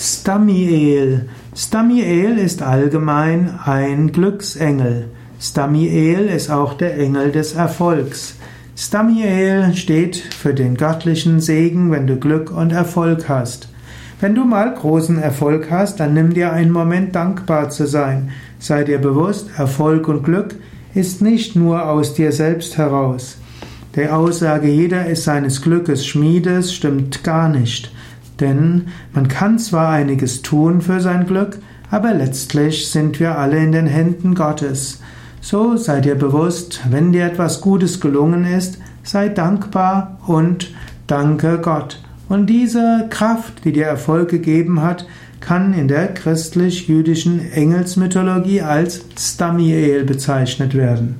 Stamiel. Stamiel ist allgemein ein Glücksengel. Stamiel ist auch der Engel des Erfolgs. Stamiel steht für den göttlichen Segen, wenn du Glück und Erfolg hast. Wenn du mal großen Erfolg hast, dann nimm dir einen Moment dankbar zu sein. Sei dir bewusst, Erfolg und Glück ist nicht nur aus dir selbst heraus. Die Aussage, jeder ist seines Glückes Schmiedes, stimmt gar nicht. Denn man kann zwar einiges tun für sein Glück, aber letztlich sind wir alle in den Händen Gottes. So sei dir bewusst, wenn dir etwas Gutes gelungen ist, sei dankbar und danke Gott. Und diese Kraft, die dir Erfolg gegeben hat, kann in der christlich-jüdischen Engelsmythologie als Stamiel bezeichnet werden.